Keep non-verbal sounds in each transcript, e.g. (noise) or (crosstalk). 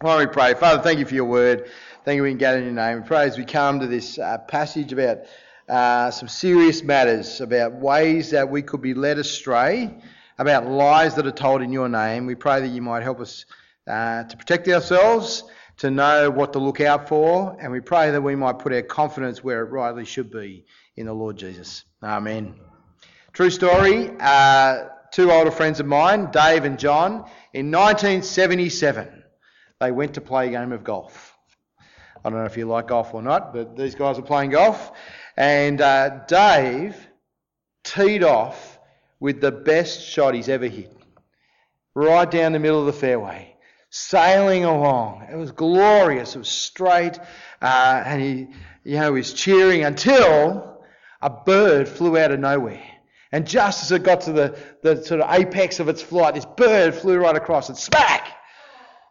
Why don't we pray? Father, thank you for your word. Thank you we can gather in your name. We pray as we come to this uh, passage about uh, some serious matters, about ways that we could be led astray, about lies that are told in your name. We pray that you might help us uh, to protect ourselves, to know what to look out for, and we pray that we might put our confidence where it rightly should be in the Lord Jesus. Amen. True story. Uh, two older friends of mine, Dave and John, in 1977, they went to play a game of golf. I don't know if you like golf or not, but these guys were playing golf. And uh, Dave teed off with the best shot he's ever hit, right down the middle of the fairway, sailing along. It was glorious. It was straight, uh, and he, you know, he was cheering until a bird flew out of nowhere. And just as it got to the, the sort of apex of its flight, this bird flew right across and smack!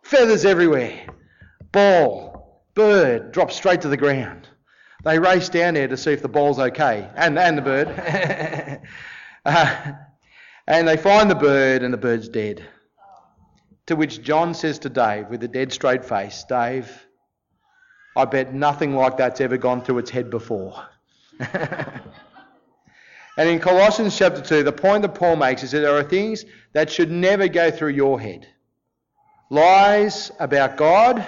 Feathers everywhere. Ball, bird, dropped straight to the ground. They race down there to see if the ball's okay, and, and the bird. (laughs) uh, and they find the bird, and the bird's dead. To which John says to Dave, with a dead straight face, Dave, I bet nothing like that's ever gone through its head before. (laughs) And in Colossians chapter 2, the point that Paul makes is that there are things that should never go through your head lies about God,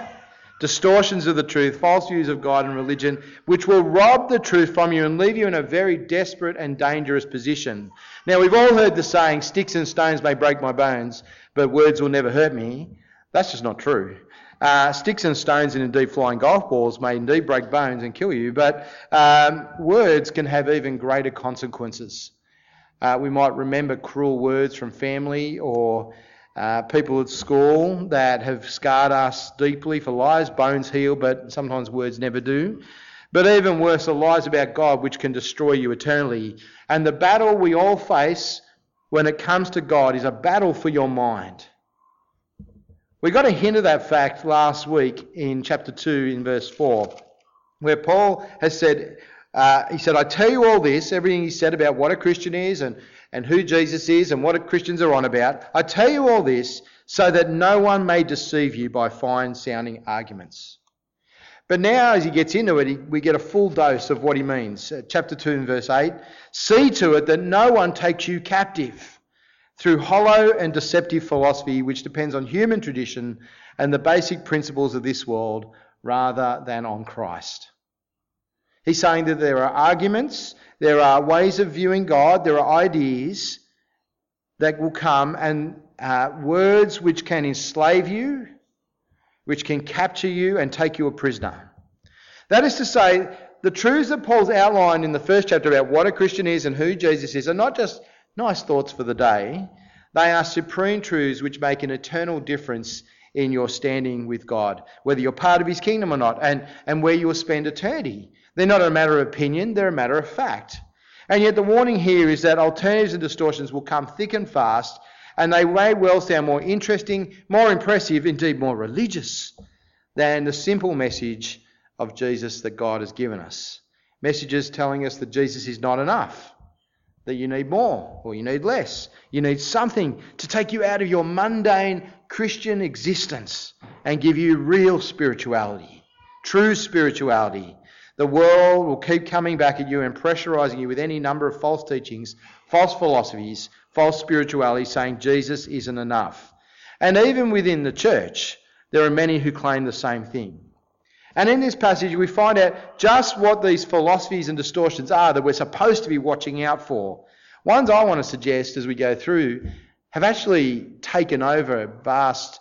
distortions of the truth, false views of God and religion, which will rob the truth from you and leave you in a very desperate and dangerous position. Now, we've all heard the saying, sticks and stones may break my bones, but words will never hurt me. That's just not true. Uh, sticks and stones and indeed flying golf balls may indeed break bones and kill you, but um, words can have even greater consequences. Uh, we might remember cruel words from family or uh, people at school that have scarred us deeply for lies. Bones heal, but sometimes words never do. But even worse are lies about God which can destroy you eternally. And the battle we all face when it comes to God is a battle for your mind. We got a hint of that fact last week in chapter 2 in verse 4, where Paul has said, uh, he said, I tell you all this, everything he said about what a Christian is and, and who Jesus is and what Christians are on about. I tell you all this so that no one may deceive you by fine sounding arguments. But now, as he gets into it, we get a full dose of what he means. Uh, chapter 2 and verse 8 See to it that no one takes you captive through hollow and deceptive philosophy which depends on human tradition and the basic principles of this world rather than on Christ. He's saying that there are arguments, there are ways of viewing God, there are ideas that will come, and uh, words which can enslave you, which can capture you and take you a prisoner. That is to say, the truths that Paul's outlined in the first chapter about what a Christian is and who Jesus is are not just nice thoughts for the day. They are supreme truths which make an eternal difference in your standing with God, whether you're part of His kingdom or not, and, and where you'll spend eternity. They're not a matter of opinion, they're a matter of fact. And yet, the warning here is that alternatives and distortions will come thick and fast, and they may well sound more interesting, more impressive, indeed more religious than the simple message of Jesus that God has given us. Messages telling us that Jesus is not enough that you need more or you need less. You need something to take you out of your mundane Christian existence and give you real spirituality, true spirituality. The world will keep coming back at you and pressurizing you with any number of false teachings, false philosophies, false spirituality, saying Jesus isn't enough. And even within the church, there are many who claim the same thing. And in this passage, we find out just what these philosophies and distortions are that we're supposed to be watching out for. Ones I want to suggest as we go through have actually taken over vast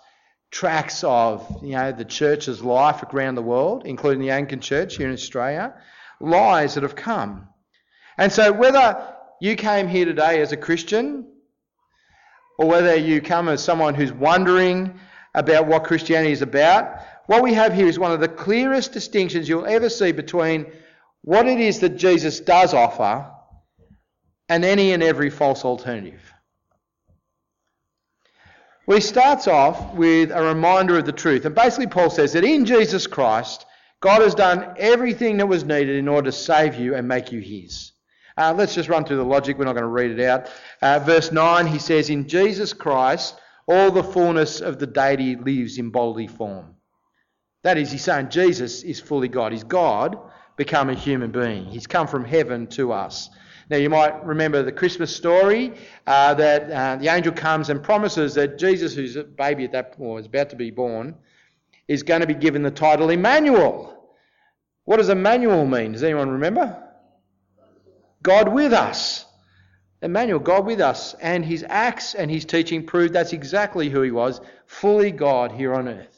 tracts of you know the church's life around the world, including the Anglican Church here in Australia, lies that have come. And so whether you came here today as a Christian, or whether you come as someone who's wondering about what Christianity is about, what we have here is one of the clearest distinctions you'll ever see between what it is that Jesus does offer and any and every false alternative. Well, he starts off with a reminder of the truth. And basically, Paul says that in Jesus Christ, God has done everything that was needed in order to save you and make you his. Uh, let's just run through the logic. We're not going to read it out. Uh, verse 9, he says, In Jesus Christ, all the fullness of the deity lives in bodily form. That is, he's saying Jesus is fully God. He's God become a human being. He's come from heaven to us. Now, you might remember the Christmas story uh, that uh, the angel comes and promises that Jesus, who's a baby at that point, is about to be born, is going to be given the title Emmanuel. What does Emmanuel mean? Does anyone remember? God with us. Emmanuel, God with us. And his acts and his teaching proved that's exactly who he was fully God here on earth.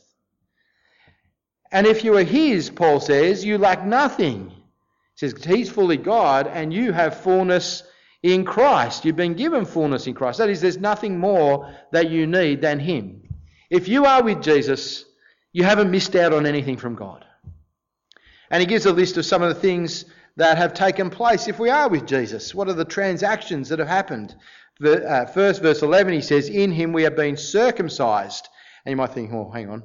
And if you are his, Paul says, you lack nothing. Says he's fully God and you have fullness in Christ. You've been given fullness in Christ. That is, there's nothing more that you need than him. If you are with Jesus, you haven't missed out on anything from God. And he gives a list of some of the things that have taken place if we are with Jesus. What are the transactions that have happened? Uh, first, verse 11, he says, In him we have been circumcised. And you might think, oh, hang on,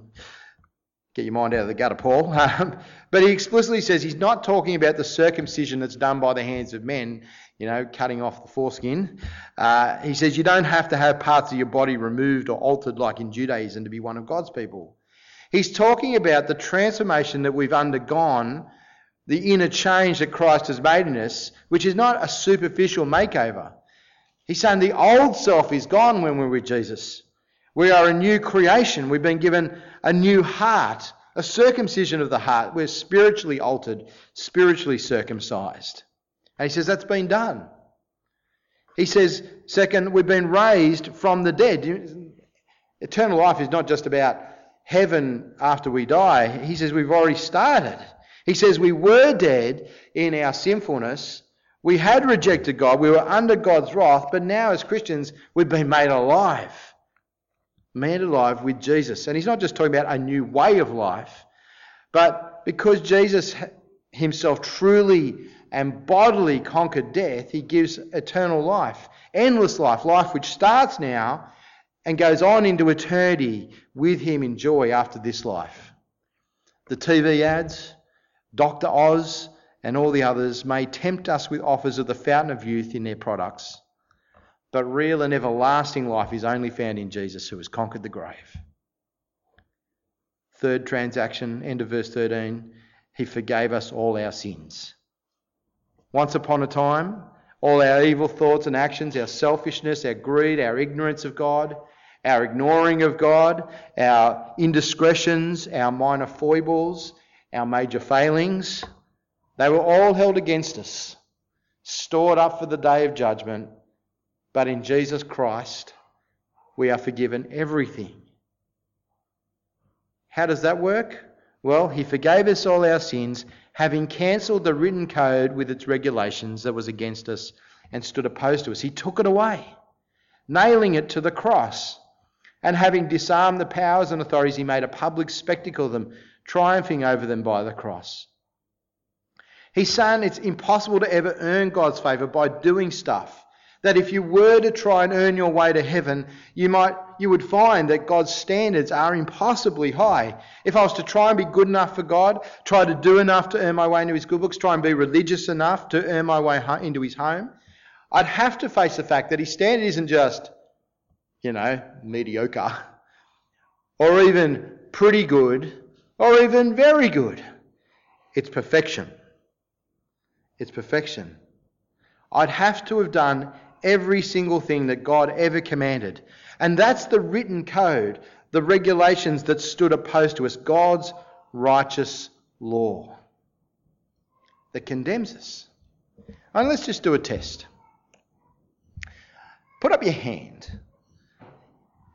get your mind out of the gutter, Paul. (laughs) Um, but he explicitly says he's not talking about the circumcision that's done by the hands of men, you know, cutting off the foreskin. Uh, he says you don't have to have parts of your body removed or altered like in Judaism to be one of God's people. He's talking about the transformation that we've undergone the inner change that Christ has made in us, which is not a superficial makeover. He's saying the old self is gone when we're with Jesus. We are a new creation. We've been given a new heart, a circumcision of the heart. We're spiritually altered, spiritually circumcised. And he says that's been done. He says, second, we've been raised from the dead. Eternal life is not just about heaven after we die. He says we've already started. He says we were dead in our sinfulness. We had rejected God. We were under God's wrath. But now, as Christians, we've been made alive. Made alive with Jesus. And he's not just talking about a new way of life, but because Jesus himself truly and bodily conquered death, he gives eternal life, endless life, life which starts now and goes on into eternity with him in joy after this life. The TV ads, Dr. Oz, and all the others may tempt us with offers of the fountain of youth in their products, but real and everlasting life is only found in Jesus who has conquered the grave. Third transaction, end of verse 13, he forgave us all our sins. Once upon a time, all our evil thoughts and actions, our selfishness, our greed, our ignorance of God, our ignoring of God, our indiscretions, our minor foibles, our major failings, they were all held against us, stored up for the day of judgment. But in Jesus Christ, we are forgiven everything. How does that work? Well, He forgave us all our sins, having cancelled the written code with its regulations that was against us and stood opposed to us. He took it away, nailing it to the cross. And having disarmed the powers and authorities, he made a public spectacle of them, triumphing over them by the cross. He's saying it's impossible to ever earn God's favour by doing stuff. That if you were to try and earn your way to heaven, you might you would find that God's standards are impossibly high. If I was to try and be good enough for God, try to do enough to earn my way into His good books, try and be religious enough to earn my way into His home, I'd have to face the fact that His standard isn't just, you know, mediocre, or even pretty good, or even very good. It's perfection. It's perfection. I'd have to have done every single thing that God ever commanded. And that's the written code, the regulations that stood opposed to us, God's righteous law that condemns us. And let's just do a test. Put up your hand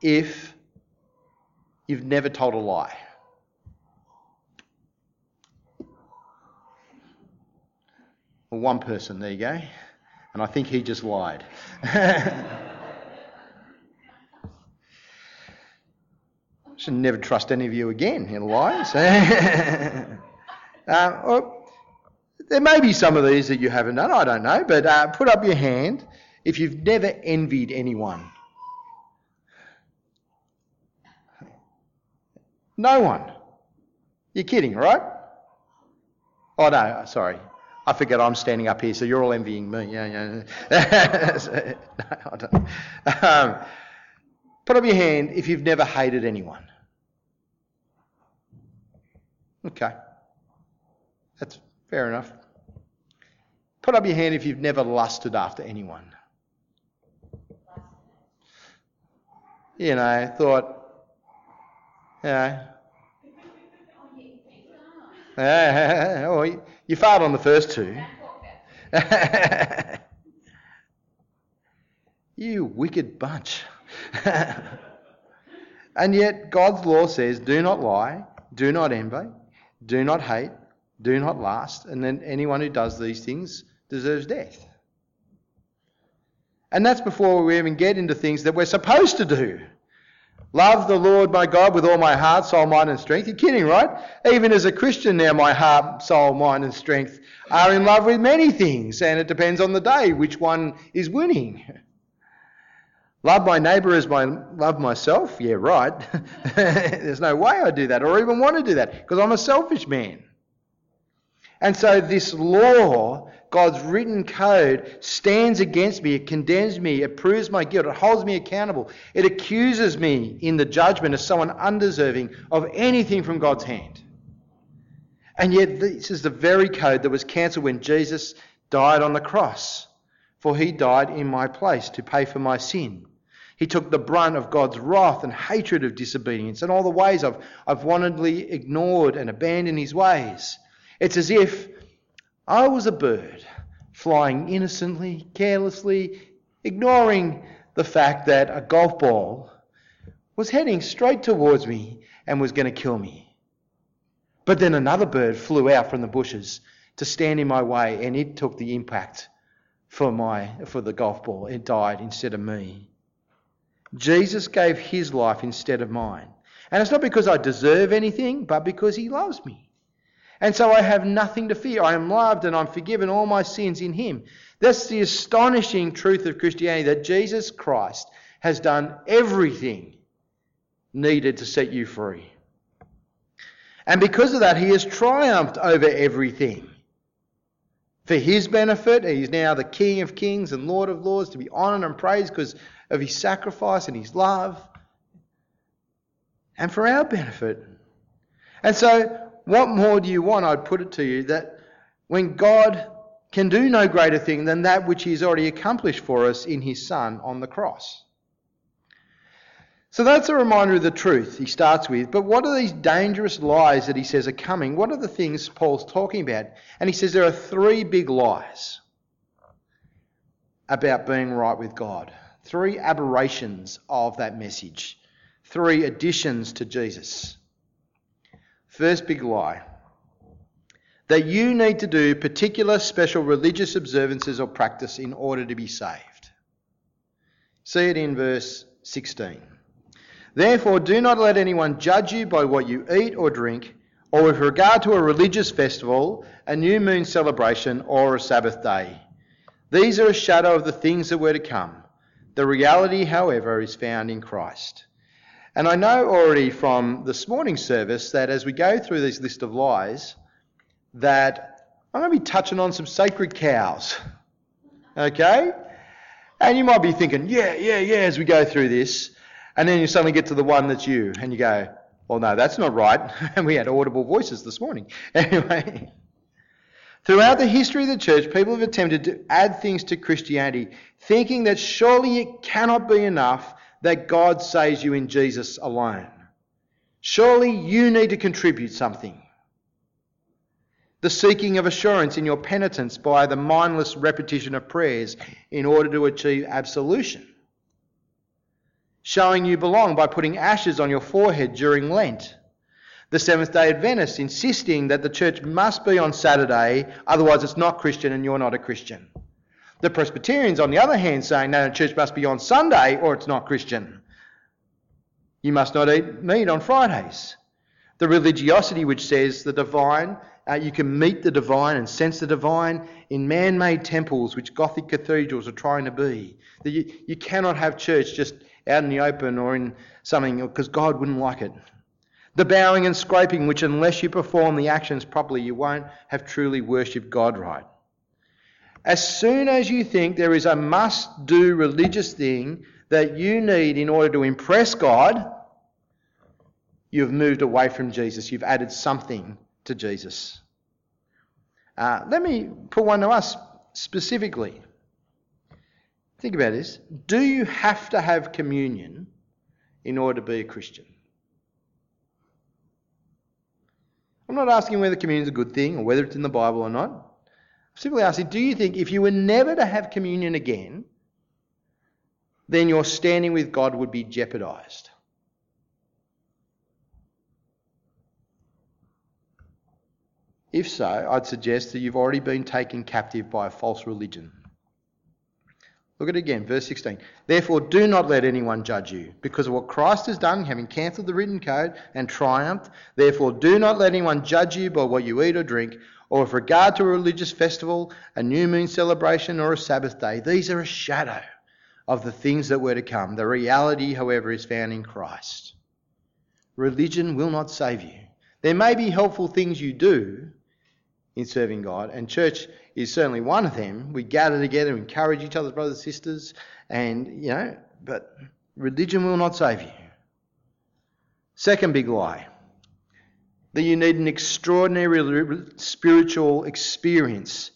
if you've never told a lie. One person, there you go. And I think he just lied. (laughs) Should never trust any of you again in lies. (laughs) uh, there may be some of these that you haven't done, I don't know, but uh, put up your hand if you've never envied anyone. No one. You're kidding, right? Oh, no, sorry. I forget I'm standing up here, so you're all envying me. Yeah, yeah. (laughs) um, put up your hand if you've never hated anyone. Okay. That's fair enough. Put up your hand if you've never lusted after anyone. You know, thought, you know, (laughs) Eh, oh, you failed on the first two. (laughs) you wicked bunch. (laughs) and yet, God's law says do not lie, do not envy, do not hate, do not last, and then anyone who does these things deserves death. And that's before we even get into things that we're supposed to do. Love the Lord my God with all my heart, soul, mind, and strength. You're kidding, right? Even as a Christian now, my heart, soul, mind, and strength are in love with many things, and it depends on the day which one is winning. (laughs) Love my neighbour as my love myself? Yeah, right. (laughs) There's no way I do that or even want to do that because I'm a selfish man. And so this law, God's written code, stands against me. It condemns me. It proves my guilt. It holds me accountable. It accuses me in the judgment as someone undeserving of anything from God's hand. And yet, this is the very code that was cancelled when Jesus died on the cross. For he died in my place to pay for my sin. He took the brunt of God's wrath and hatred of disobedience and all the ways I've, I've wantedly ignored and abandoned his ways. It's as if I was a bird flying innocently, carelessly, ignoring the fact that a golf ball was heading straight towards me and was going to kill me. But then another bird flew out from the bushes to stand in my way and it took the impact for my for the golf ball. It died instead of me. Jesus gave his life instead of mine. And it's not because I deserve anything, but because he loves me. And so I have nothing to fear. I am loved and I'm forgiven all my sins in Him. That's the astonishing truth of Christianity that Jesus Christ has done everything needed to set you free. And because of that, He has triumphed over everything. For His benefit, He's now the King of kings and Lord of lords to be honoured and praised because of His sacrifice and His love. And for our benefit. And so what more do you want? I'd put it to you that when God can do no greater thing than that which He's already accomplished for us in His Son on the cross. So that's a reminder of the truth he starts with. But what are these dangerous lies that he says are coming? What are the things Paul's talking about? And he says there are three big lies about being right with God. Three aberrations of that message. Three additions to Jesus. First big lie that you need to do particular special religious observances or practice in order to be saved. See it in verse 16. Therefore, do not let anyone judge you by what you eat or drink, or with regard to a religious festival, a new moon celebration, or a Sabbath day. These are a shadow of the things that were to come. The reality, however, is found in Christ. And I know already from this morning's service that as we go through this list of lies, that I'm going to be touching on some sacred cows. Okay? And you might be thinking, yeah, yeah, yeah, as we go through this. And then you suddenly get to the one that's you, and you go, well, no, that's not right. (laughs) And we had audible voices this morning. (laughs) Anyway. Throughout the history of the church, people have attempted to add things to Christianity, thinking that surely it cannot be enough that God saves you in Jesus alone. Surely you need to contribute something. The seeking of assurance in your penitence by the mindless repetition of prayers in order to achieve absolution. Showing you belong by putting ashes on your forehead during Lent. The Seventh day Adventists insisting that the church must be on Saturday, otherwise, it's not Christian and you're not a Christian. The Presbyterians, on the other hand, saying no, church must be on Sunday or it's not Christian. You must not eat meat on Fridays. The religiosity which says the divine, uh, you can meet the divine and sense the divine in man made temples, which Gothic cathedrals are trying to be. That you, you cannot have church just out in the open or in something because God wouldn't like it. The bowing and scraping, which unless you perform the actions properly, you won't have truly worshipped God right. As soon as you think there is a must do religious thing that you need in order to impress God, you've moved away from Jesus. You've added something to Jesus. Uh, let me put one to us specifically. Think about this. Do you have to have communion in order to be a Christian? I'm not asking whether communion is a good thing or whether it's in the Bible or not. I'm simply asking, do you think if you were never to have communion again, then your standing with God would be jeopardized? If so, I'd suggest that you've already been taken captive by a false religion. Look at it again, verse 16. Therefore, do not let anyone judge you, because of what Christ has done, having cancelled the written code and triumphed. Therefore, do not let anyone judge you by what you eat or drink, or with regard to a religious festival, a new moon celebration, or a Sabbath day. These are a shadow of the things that were to come. The reality, however, is found in Christ. Religion will not save you. There may be helpful things you do, in serving God. And church is certainly one of them. We gather together, encourage each other's brothers and sisters, and, you know, but religion will not save you. Second big lie that you need an extraordinary spiritual experience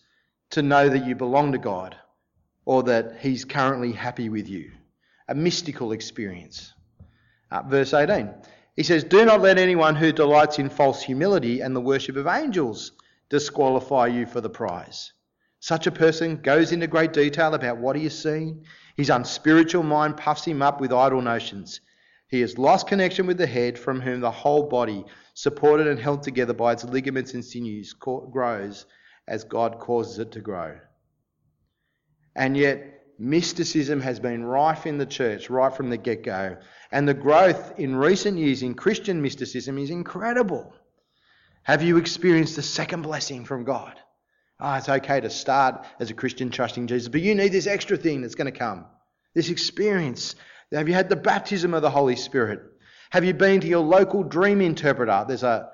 to know that you belong to God or that He's currently happy with you. A mystical experience. Uh, verse 18. He says, Do not let anyone who delights in false humility and the worship of angels disqualify you for the prize. Such a person goes into great detail about what he has seen. His unspiritual mind puffs him up with idle notions. He has lost connection with the head, from whom the whole body, supported and held together by its ligaments and sinews, grows as God causes it to grow. And yet, mysticism has been rife in the church right from the get go. And the growth in recent years in Christian mysticism is incredible. Have you experienced the second blessing from God? Ah, oh, it's okay to start as a Christian trusting Jesus, but you need this extra thing that's going to come. This experience. Have you had the baptism of the Holy Spirit? Have you been to your local dream interpreter? There's a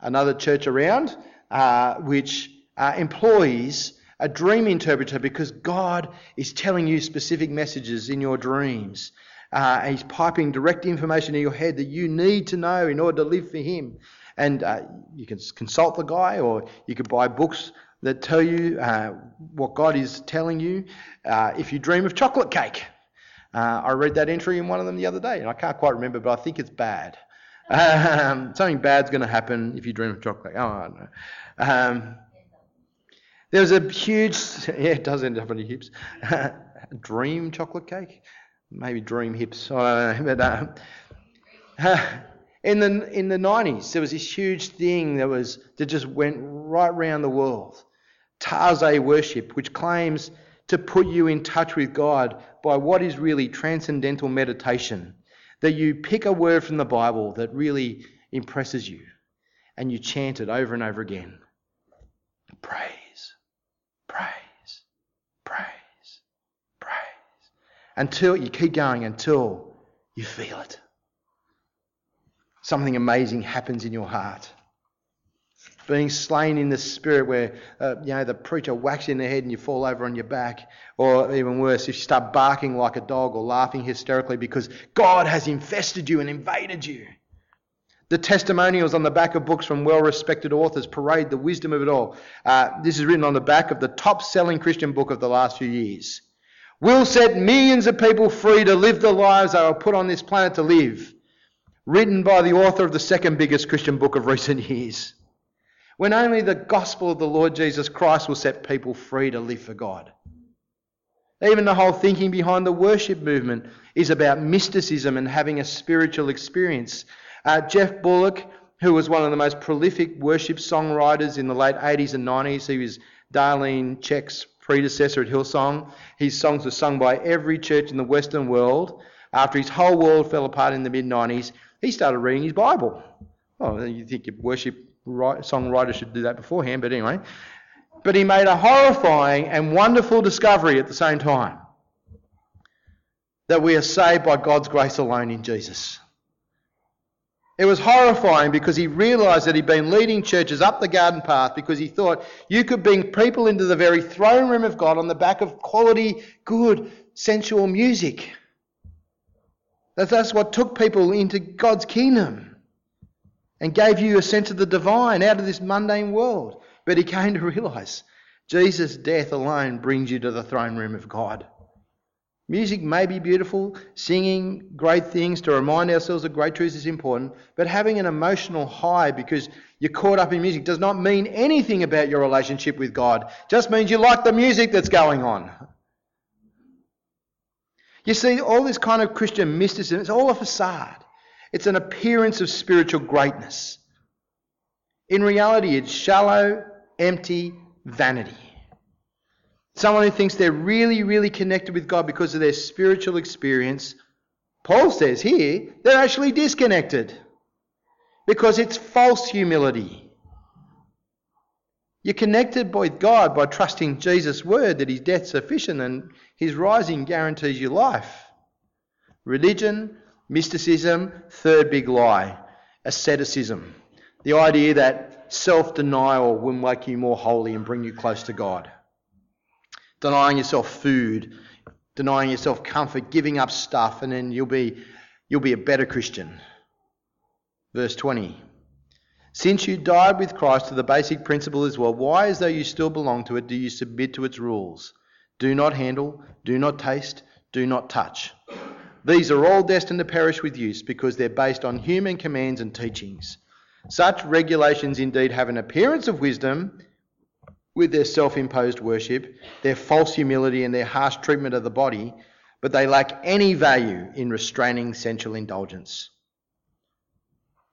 another church around uh, which uh, employs a dream interpreter because God is telling you specific messages in your dreams. Uh, he's piping direct information in your head that you need to know in order to live for Him. And uh, you can consult the guy, or you could buy books that tell you uh, what God is telling you. Uh, if you dream of chocolate cake, uh, I read that entry in one of them the other day, and I can't quite remember, but I think it's bad. Um, something bad's going to happen if you dream of chocolate. Oh, I don't know. Um, there was a huge, (laughs) yeah, it does end up on your hips. (laughs) dream chocolate cake, maybe dream hips. (laughs) I don't know, but. Um, in the, in the 90s, there was this huge thing that, was, that just went right around the world. Taizé worship, which claims to put you in touch with God by what is really transcendental meditation. That you pick a word from the Bible that really impresses you and you chant it over and over again. Praise, praise, praise, praise. Until you keep going until you feel it something amazing happens in your heart. Being slain in the spirit, where uh, you know the preacher whacks you in the head and you fall over on your back, or even worse, if you start barking like a dog or laughing hysterically because God has infested you and invaded you. The testimonials on the back of books from well respected authors parade the wisdom of it all. Uh, this is written on the back of the top selling Christian book of the last few years. Will set millions of people free to live the lives they were put on this planet to live written by the author of the second biggest Christian book of recent years. When only the gospel of the Lord Jesus Christ will set people free to live for God. Even the whole thinking behind the worship movement is about mysticism and having a spiritual experience. Uh, Geoff Bullock, who was one of the most prolific worship songwriters in the late 80s and 90s, he was Darlene Zschech's predecessor at Hillsong. His songs were sung by every church in the Western world. After his whole world fell apart in the mid 90s, he started reading his Bible. Oh, you think your worship songwriter should do that beforehand, but anyway. But he made a horrifying and wonderful discovery at the same time that we are saved by God's grace alone in Jesus. It was horrifying because he realised that he'd been leading churches up the garden path because he thought you could bring people into the very throne room of God on the back of quality, good, sensual music. That's what took people into God's kingdom. And gave you a sense of the divine out of this mundane world. But he came to realize Jesus' death alone brings you to the throne room of God. Music may be beautiful, singing great things to remind ourselves of great truths is important, but having an emotional high because you're caught up in music does not mean anything about your relationship with God. It just means you like the music that's going on. You see, all this kind of Christian mysticism, it's all a facade. It's an appearance of spiritual greatness. In reality, it's shallow, empty vanity. Someone who thinks they're really, really connected with God because of their spiritual experience, Paul says here, they're actually disconnected because it's false humility. You're connected with God by trusting Jesus' word that his death's sufficient and his rising guarantees your life. Religion, mysticism, third big lie, asceticism. The idea that self denial will make you more holy and bring you close to God denying yourself food, denying yourself comfort, giving up stuff, and then you'll be, you'll be a better Christian. Verse 20. Since you died with Christ to the basic principle as well, why, as though you still belong to it, do you submit to its rules? Do not handle, do not taste, do not touch. These are all destined to perish with use because they're based on human commands and teachings. Such regulations indeed have an appearance of wisdom with their self imposed worship, their false humility, and their harsh treatment of the body, but they lack any value in restraining sensual indulgence.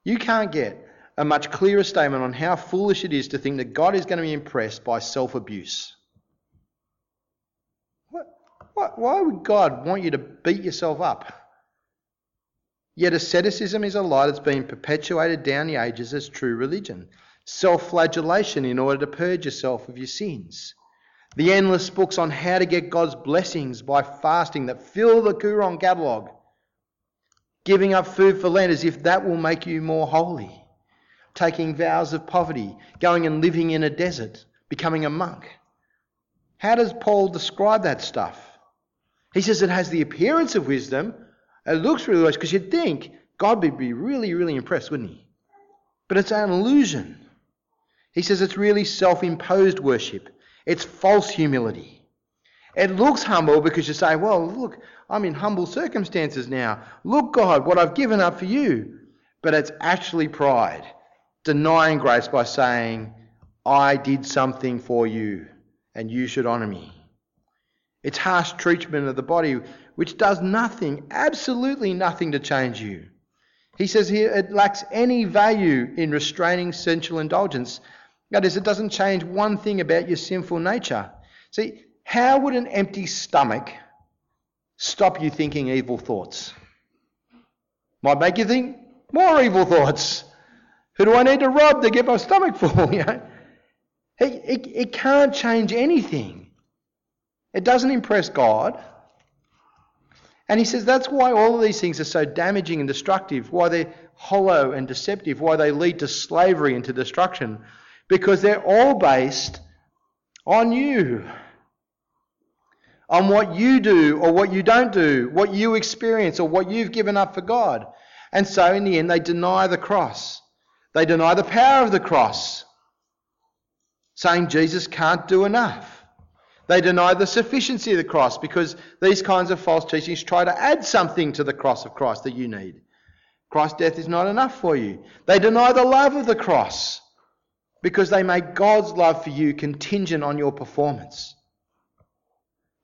You can't get a much clearer statement on how foolish it is to think that God is going to be impressed by self abuse. Why would God want you to beat yourself up? Yet asceticism is a lie that's been perpetuated down the ages as true religion self flagellation in order to purge yourself of your sins. The endless books on how to get God's blessings by fasting that fill the Koorong catalogue. Giving up food for Lent as if that will make you more holy. Taking vows of poverty, going and living in a desert, becoming a monk. How does Paul describe that stuff? He says it has the appearance of wisdom. It looks really wise because you'd think God would be really, really impressed, wouldn't he? But it's an illusion. He says it's really self imposed worship, it's false humility. It looks humble because you say, Well, look, I'm in humble circumstances now. Look, God, what I've given up for you. But it's actually pride, denying grace by saying, I did something for you and you should honour me. It's harsh treatment of the body which does nothing, absolutely nothing to change you. He says here it lacks any value in restraining sensual indulgence that is, it doesn't change one thing about your sinful nature. See, how would an empty stomach stop you thinking evil thoughts? Might make you think more evil thoughts. Who do I need to rob to get my stomach full? (laughs) You know? It, it, it can't change anything. It doesn't impress God. And he says that's why all of these things are so damaging and destructive, why they're hollow and deceptive, why they lead to slavery and to destruction because they're all based on you. On what you do or what you don't do, what you experience or what you've given up for God. And so in the end, they deny the cross. They deny the power of the cross, saying Jesus can't do enough. They deny the sufficiency of the cross because these kinds of false teachings try to add something to the cross of Christ that you need. Christ's death is not enough for you. They deny the love of the cross because they make God's love for you contingent on your performance.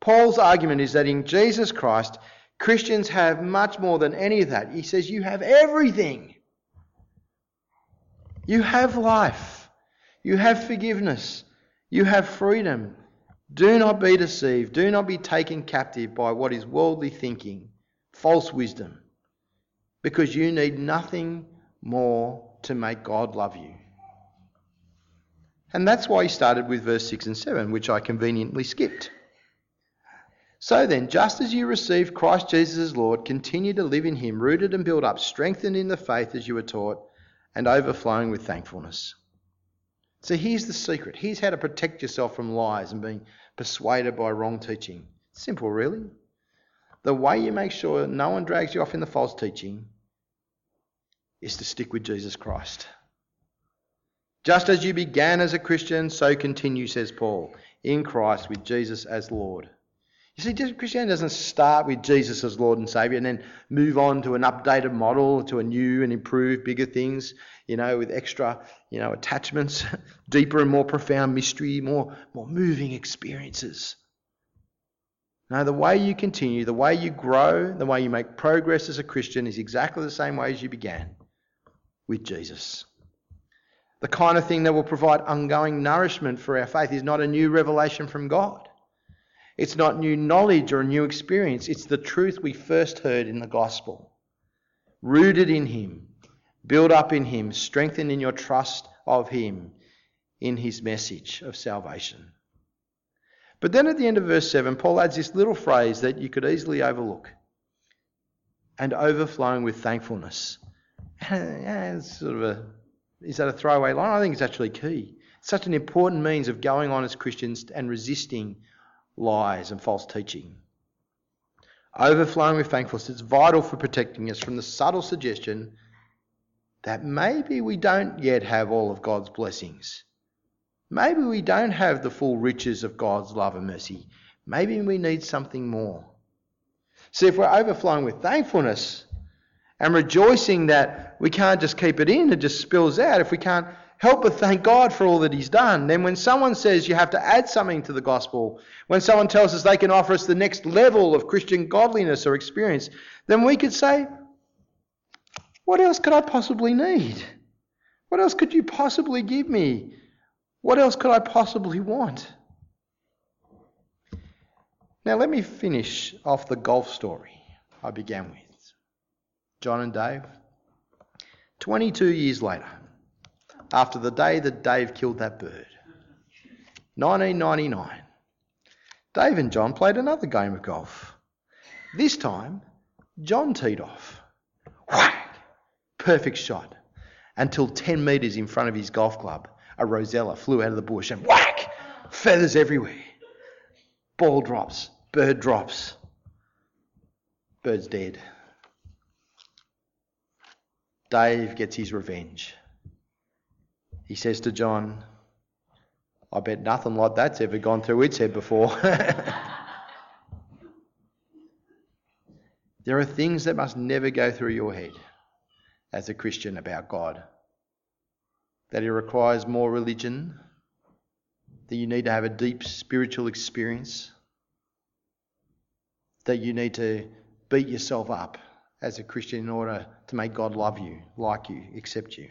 Paul's argument is that in Jesus Christ, Christians have much more than any of that. He says, You have everything. You have life. You have forgiveness. You have freedom. Do not be deceived. Do not be taken captive by what is worldly thinking, false wisdom, because you need nothing more to make God love you. And that's why he started with verse 6 and 7, which I conveniently skipped. So then, just as you received Christ Jesus as Lord, continue to live in him, rooted and built up, strengthened in the faith as you were taught, and overflowing with thankfulness. So here's the secret. Here's how to protect yourself from lies and being persuaded by wrong teaching. Simple, really. The way you make sure no one drags you off in the false teaching is to stick with Jesus Christ. Just as you began as a Christian, so continue, says Paul, in Christ with Jesus as Lord. You see, Christianity doesn't start with Jesus as Lord and Saviour and then move on to an updated model, to a new and improved, bigger things, you know, with extra, you know, attachments, (laughs) deeper and more profound mystery, more, more moving experiences. No, the way you continue, the way you grow, the way you make progress as a Christian is exactly the same way as you began with Jesus. The kind of thing that will provide ongoing nourishment for our faith is not a new revelation from God. It's not new knowledge or a new experience. It's the truth we first heard in the gospel. Rooted in Him, built up in Him, strengthened in your trust of Him in His message of salvation. But then at the end of verse 7, Paul adds this little phrase that you could easily overlook and overflowing with thankfulness. (laughs) it's sort of a, is that a throwaway line? I think it's actually key. It's such an important means of going on as Christians and resisting lies and false teaching. Overflowing with thankfulness is vital for protecting us from the subtle suggestion that maybe we don't yet have all of God's blessings. Maybe we don't have the full riches of God's love and mercy. Maybe we need something more. See, if we're overflowing with thankfulness and rejoicing that we can't just keep it in, it just spills out, if we can't help but thank God for all that He's done. Then, when someone says you have to add something to the gospel, when someone tells us they can offer us the next level of Christian godliness or experience, then we could say, What else could I possibly need? What else could you possibly give me? What else could I possibly want? Now, let me finish off the golf story I began with. John and Dave. 22 years later, after the day that Dave killed that bird. 1999. Dave and John played another game of golf. This time, John teed off. Whack! Perfect shot. Until 10 metres in front of his golf club, a rosella flew out of the bush and whack! Feathers everywhere. Ball drops. Bird drops. Bird's dead. Dave gets his revenge. He says to John, I bet nothing like that's ever gone through its head before. (laughs) there are things that must never go through your head as a Christian about God. That He requires more religion, that you need to have a deep spiritual experience, that you need to beat yourself up as a Christian in order to make God love you, like you, accept you.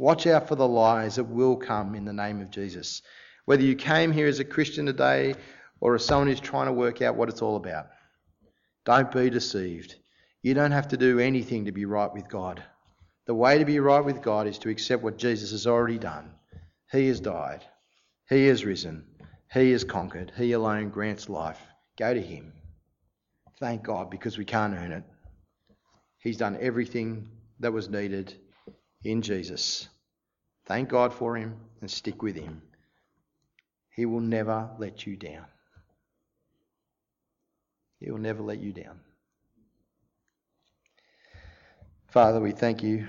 Watch out for the lies that will come in the name of Jesus. Whether you came here as a Christian today or as someone who's trying to work out what it's all about, don't be deceived. You don't have to do anything to be right with God. The way to be right with God is to accept what Jesus has already done. He has died, He has risen, He has conquered, He alone grants life. Go to Him. Thank God because we can't earn it. He's done everything that was needed in Jesus. Thank God for him and stick with him. He will never let you down. He will never let you down. Father, we thank you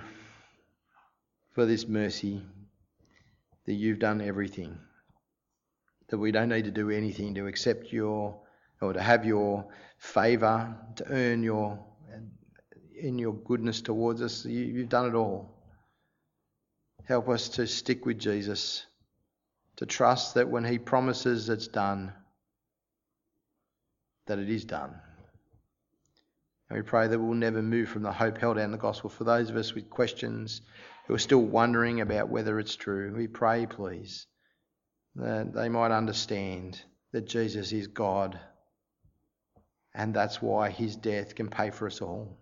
for this mercy that you've done everything, that we don't need to do anything to accept your or to have your favour, to earn your in your goodness towards us. You, you've done it all. Help us to stick with Jesus, to trust that when He promises it's done, that it is done. And we pray that we'll never move from the hope held out in the gospel. For those of us with questions who are still wondering about whether it's true, we pray, please, that they might understand that Jesus is God and that's why his death can pay for us all.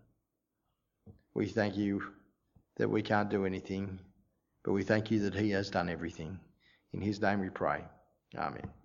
We thank you that we can't do anything but we thank you that He has done everything. In His name we pray. Amen.